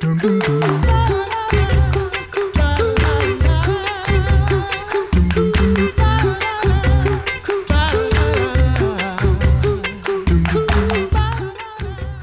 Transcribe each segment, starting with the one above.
Dum, dum, dum.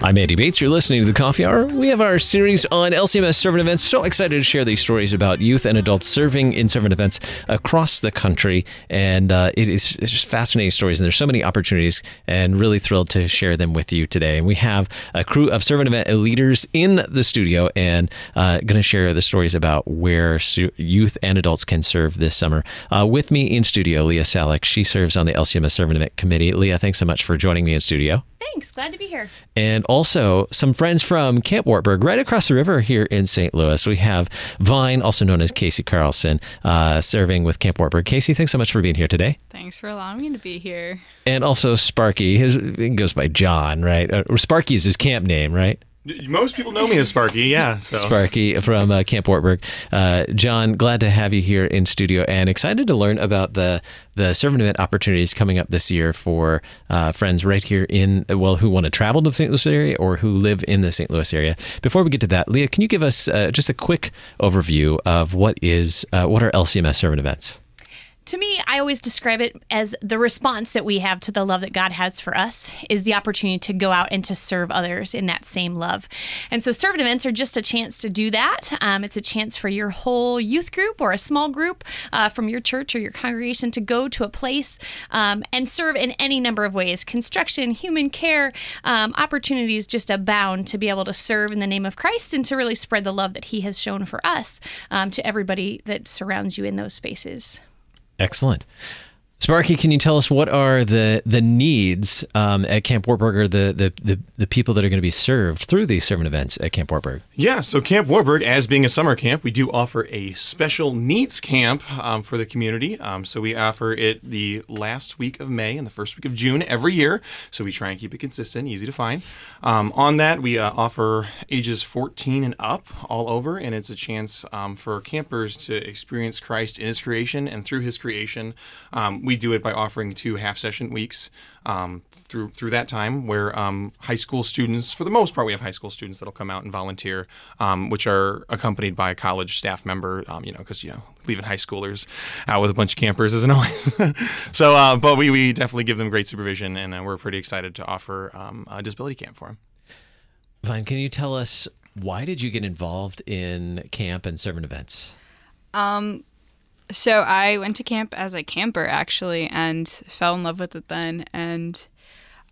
I'm Andy Bates. You're listening to the Coffee Hour. We have our series on LCMS servant events. So excited to share these stories about youth and adults serving in servant events across the country. And uh, it is it's just fascinating stories. And there's so many opportunities, and really thrilled to share them with you today. And we have a crew of servant event leaders in the studio and uh, going to share the stories about where su- youth and adults can serve this summer. Uh, with me in studio, Leah Sallach. She serves on the LCMS Servant Event Committee. Leah, thanks so much for joining me in studio. Thanks. Glad to be here. And also some friends from Camp Wartburg, right across the river here in St. Louis. We have Vine, also known as Casey Carlson, uh, serving with Camp Wartburg. Casey, thanks so much for being here today. Thanks for allowing me to be here. And also Sparky. His he goes by John, right? Uh, Sparky is his camp name, right? Most people know me as Sparky, yeah. So. Sparky from uh, Camp Wartburg. Uh, John, glad to have you here in studio and excited to learn about the the servant event opportunities coming up this year for uh, friends right here in, well, who want to travel to the St. Louis area or who live in the St. Louis area. Before we get to that, Leah, can you give us uh, just a quick overview of what is uh, what are LCMS servant events? To me, I always describe it as the response that we have to the love that God has for us is the opportunity to go out and to serve others in that same love. And so, servant events are just a chance to do that. Um, it's a chance for your whole youth group or a small group uh, from your church or your congregation to go to a place um, and serve in any number of ways construction, human care, um, opportunities just abound to be able to serve in the name of Christ and to really spread the love that He has shown for us um, to everybody that surrounds you in those spaces. Excellent. Sparky, can you tell us what are the the needs um, at Camp Wartburg or the, the, the, the, people that are going to be served through these servant events at Camp Wartburg? Yeah, so Camp Wartburg, as being a summer camp, we do offer a special needs camp um, for the community. Um, so we offer it the last week of May and the first week of June every year. So we try and keep it consistent, easy to find. Um, on that, we uh, offer ages 14 and up all over, and it's a chance um, for campers to experience Christ in His creation and through His creation. Um, we do it by offering two half session weeks um, through through that time, where um, high school students, for the most part, we have high school students that'll come out and volunteer, um, which are accompanied by a college staff member. Um, you know, because you know leaving high schoolers out with a bunch of campers isn't always so. Uh, but we we definitely give them great supervision, and uh, we're pretty excited to offer um, a disability camp for them. Vine, can you tell us why did you get involved in camp and servant events? Um, so I went to camp as a camper actually and fell in love with it then. And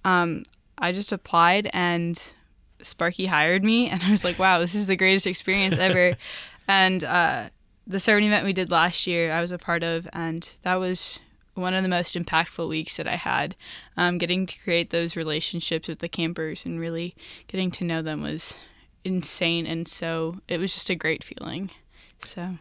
um, I just applied and Sparky hired me. And I was like, wow, this is the greatest experience ever. and uh, the servant event we did last year, I was a part of. And that was one of the most impactful weeks that I had. Um, getting to create those relationships with the campers and really getting to know them was insane. And so it was just a great feeling. So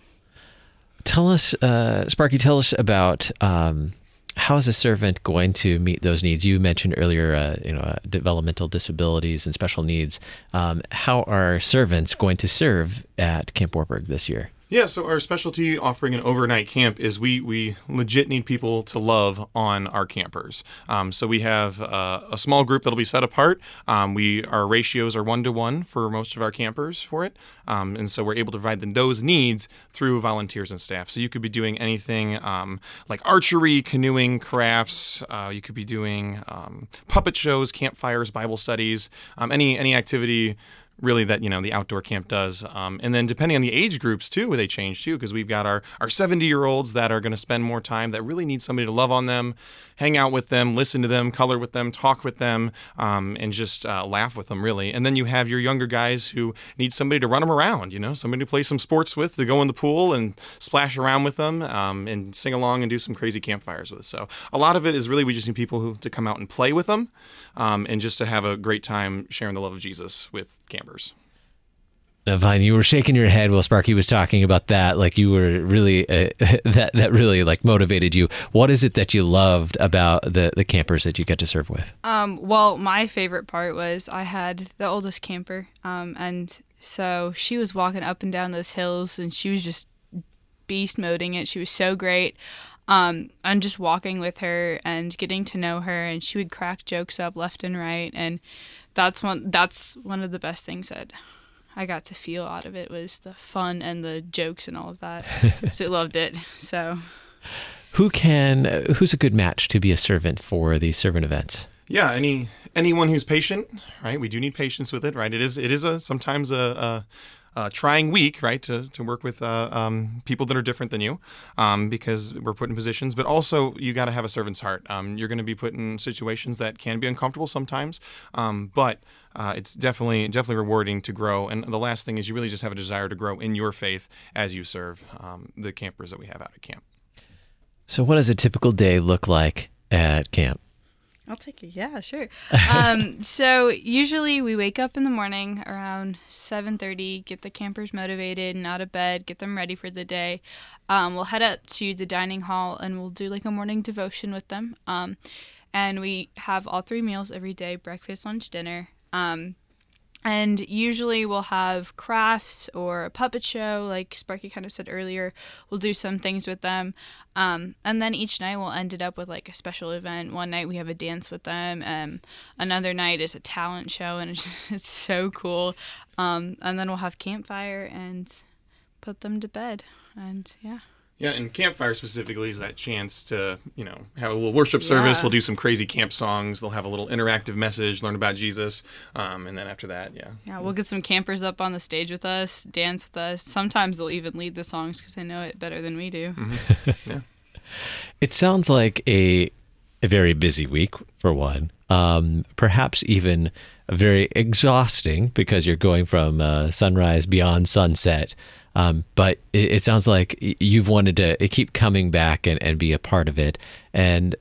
tell us, uh, Sparky, tell us about um, how is a servant going to meet those needs? You mentioned earlier, uh, you know, uh, developmental disabilities and special needs. Um, how are servants going to serve at Camp Wartburg this year? Yeah, so our specialty offering an overnight camp is we we legit need people to love on our campers. Um, so we have uh, a small group that'll be set apart. Um, we our ratios are one to one for most of our campers for it, um, and so we're able to provide them those needs through volunteers and staff. So you could be doing anything um, like archery, canoeing, crafts. Uh, you could be doing um, puppet shows, campfires, Bible studies, um, any any activity really that you know the outdoor camp does. Um, and then depending on the age groups too they change too because we've got our our 70 year olds that are going to spend more time that really need somebody to love on them hang out with them listen to them color with them talk with them um, and just uh, laugh with them really. And then you have your younger guys who need somebody to run them around you know somebody to play some sports with to go in the pool and splash around with them um, and sing along and do some crazy campfires with. So a lot of it is really we just need people who to come out and play with them um, and just to have a great time sharing the love of jesus with campers now, Vine, you were shaking your head while Sparky was talking about that. Like you were really uh, that that really like motivated you. What is it that you loved about the the campers that you get to serve with? Um, well, my favorite part was I had the oldest camper, um, and so she was walking up and down those hills, and she was just beast moding it. She was so great. Um, and just walking with her and getting to know her, and she would crack jokes up left and right, and that's one that's one of the best things that I got to feel out of it was the fun and the jokes and all of that. so I loved it. So Who can? Who's a good match to be a servant for the servant events? Yeah, any anyone who's patient, right? We do need patience with it, right? It is it is a sometimes a, a, a trying week, right? To, to work with uh, um, people that are different than you, um, because we're put in positions. But also, you got to have a servant's heart. Um, you're going to be put in situations that can be uncomfortable sometimes, um, but uh, it's definitely definitely rewarding to grow. And the last thing is, you really just have a desire to grow in your faith as you serve um, the campers that we have out at camp. So, what does a typical day look like at camp? I'll take it. Yeah, sure. um, so usually we wake up in the morning around 7:30, get the campers motivated and out of bed, get them ready for the day. Um, we'll head up to the dining hall and we'll do like a morning devotion with them. Um, and we have all three meals every day: breakfast, lunch, dinner. Um, and usually we'll have crafts or a puppet show, like Sparky kind of said earlier. We'll do some things with them. Um, and then each night we'll end it up with like a special event. One night we have a dance with them. Um, another night is a talent show, and it's, it's so cool. Um, and then we'll have campfire and put them to bed. And yeah. Yeah, and campfire specifically is that chance to, you know, have a little worship service. Yeah. We'll do some crazy camp songs. They'll have a little interactive message, learn about Jesus, um, and then after that, yeah. Yeah, we'll get some campers up on the stage with us, dance with us. Sometimes they'll even lead the songs because they know it better than we do. It sounds like a a very busy week for one. Um, perhaps even very exhausting because you're going from uh, sunrise beyond sunset. Um, but it, it sounds like you've wanted to keep coming back and, and be a part of it. And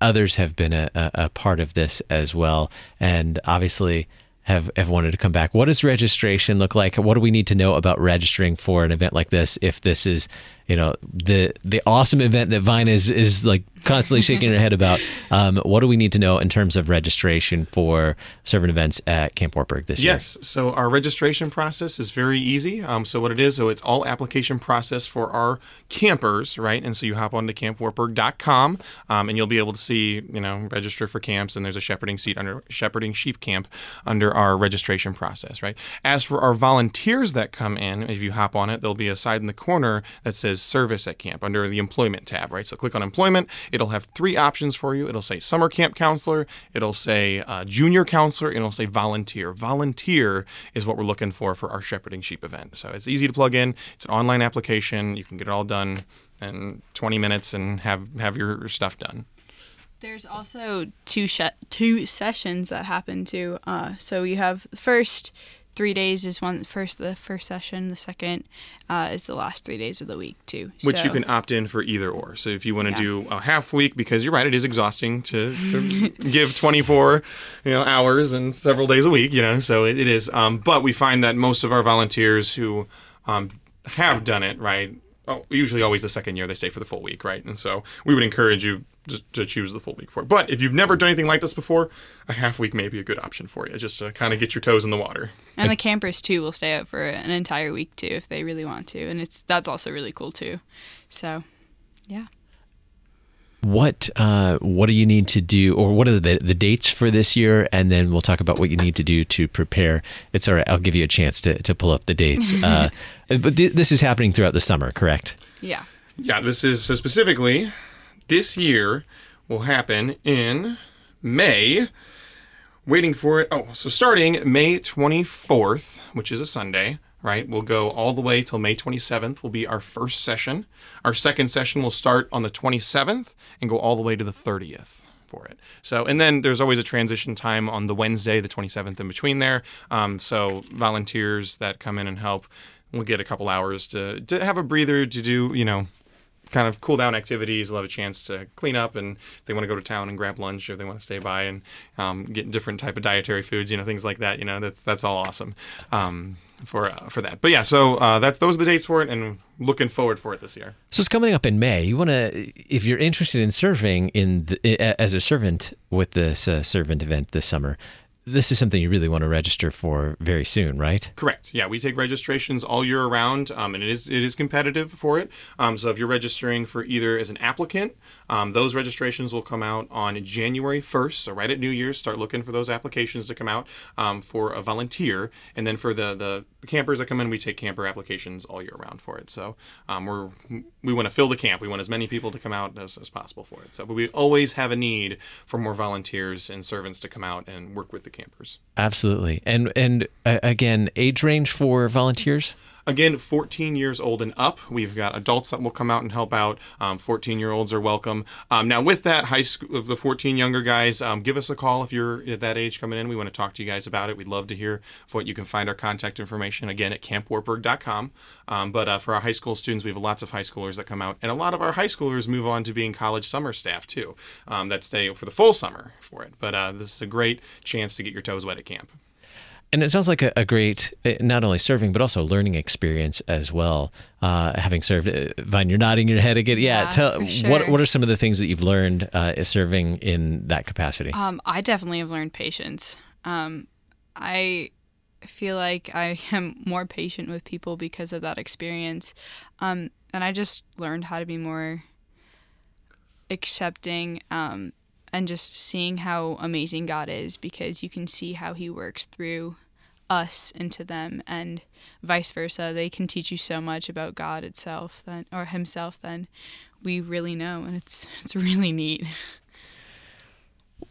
others have been a, a, a part of this as well. And obviously, have, have wanted to come back. What does registration look like? What do we need to know about registering for an event like this? If this is, you know, the the awesome event that Vine is is like constantly shaking her head about, um, what do we need to know in terms of registration for servant events at Camp Wartburg this year? Yes. So our registration process is very easy. Um, so what it is, so it's all application process for our campers, right? And so you hop onto campwartburg.com um, and you'll be able to see, you know, register for camps. And there's a shepherding seat under shepherding sheep camp under our registration process, right? As for our volunteers that come in, if you hop on it, there'll be a side in the corner that says service at camp under the employment tab, right? So click on employment. It'll have three options for you. It'll say summer camp counselor. It'll say uh, junior counselor. And it'll say volunteer. Volunteer is what we're looking for for our shepherding sheep event. So it's easy to plug in. It's an online application. You can get it all done in 20 minutes and have have your stuff done. There's also two two sessions that happen too. Uh, so you have first three days is one first the first session. The second uh, is the last three days of the week too. Which So- you can opt in for either or. So if you want to Yeah. do a half week, because you're right, it is exhausting to, to give 24 you know hours and several days a week. You know, so it, it is. Um, but we find that most of our volunteers who um, have done it right, oh, usually always the second year they stay for the full week, right? And so we would encourage you to, to choose the full week for. But if you've never done anything like this before, a half week may be a good option for you, just to kind of get your toes in the water. And the campers too will stay out for an entire week too if they really want to, and it's that's also really cool too. So, yeah. What uh, what do you need to do, or what are the the dates for this year? And then we'll talk about what you need to do to prepare. It's all right. I'll give you a chance to, to pull up the dates. Uh, but th- this is happening throughout the summer, correct? Yeah. Yeah, this is so specifically this year will happen in May. Waiting for it. Oh, so starting May 24th, which is a Sunday, right? We'll go all the way till May 27th will be our first session. Our second session will start on the 27th and go all the way to the 30th for it. So, and then there's always a transition time on the Wednesday, the 27th, in between there. Um, so volunteers that come in and help will get a couple hours to, to have a breather to do, you know, kind of cool down activities. They'll have a chance to clean up, and if they want to go to town and grab lunch, or if they want to stay by and um, get different type of dietary foods, you know, things like that. You know, that's that's all awesome um, for uh, for that. But yeah, so uh, that's those are the dates for it, and looking forward for it this year. So it's coming up in May. You want to, if you're interested in serving in the, as a servant with this uh, servant event this summer, this is something you really want to register for very soon, right? Correct. Yeah, we take registrations all year around, um, and it is it is competitive for it. Um, so if you're registering for either as an applicant, um, those registrations will come out on January 1st. So right at New Year's, start looking for those applications to come out um, for a volunteer, and then for the the campers that come in, we take camper applications all year round for it. So um, we're we want to fill the camp. We want as many people to come out as, as possible for it. So but we always have a need for more volunteers and servants to come out and work with the campers. Absolutely. And and uh, again, age range for volunteers? Again, 14 years old and up. We've got adults that will come out and help out. 14 um, year olds are welcome. Um, now, with that, high school of the 14 younger guys, um, give us a call if you're at that age coming in. We want to talk to you guys about it. We'd love to hear what you can find our contact information again at campwartburg.com. Um, but uh, for our high school students, we have lots of high schoolers that come out, and a lot of our high schoolers move on to being college summer staff too. Um, that stay for the full summer for it. But uh, this is a great chance to get your toes wet at camp. And it sounds like a, a, great, eh, not only serving, but also learning experience as well. Uh, having served, uh, Vine, you're nodding your head again. Yeah, yeah tell sure. what what are some of the things that you've learned uh, serving in that capacity? Um, I definitely have learned patience. Um, I feel like I am more patient with people because of that experience, um, and I just learned how to be more accepting um, and just seeing how amazing God is because you can see how He works through us into them and vice versa. They can teach you so much about God itself then or Himself then we really know, and it's it's really neat.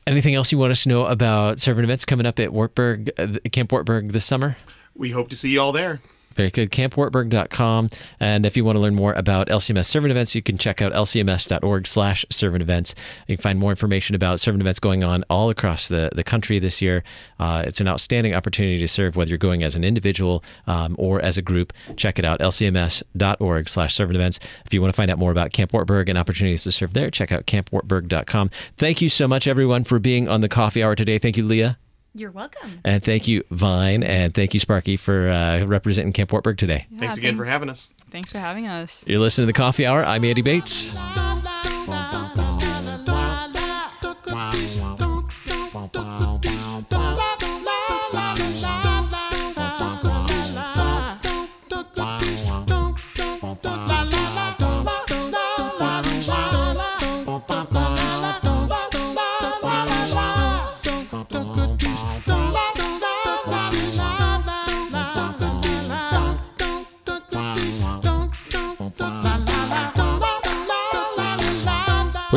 Anything else you want us to know about servant events coming up at Wartburg, uh, Camp Wartburg this summer? We hope to see you all there. Very good. CampWartburg.com. And if you want to learn more about LCMS servant events, you can check out lcms.org slash servant events. You can find more information about servant events going on all across the, the country this year. Uh, it's an outstanding opportunity to serve, whether you're going as an individual um, or as a group. Check it out, lcms.org slash servant events. If you want to find out more about Camp Wartburg and opportunities to serve there, check out campwartburg.com. Thank you so much, everyone, for being on the coffee hour today. Thank you, Leah. You're welcome. And thank you, Vine, and thank you, Sparky, for uh, representing Camp Wartburg today. Yeah, Thanks again thank, for having us. Thanks for having us. You're listening to the Coffee Hour. I'm Andy Bates.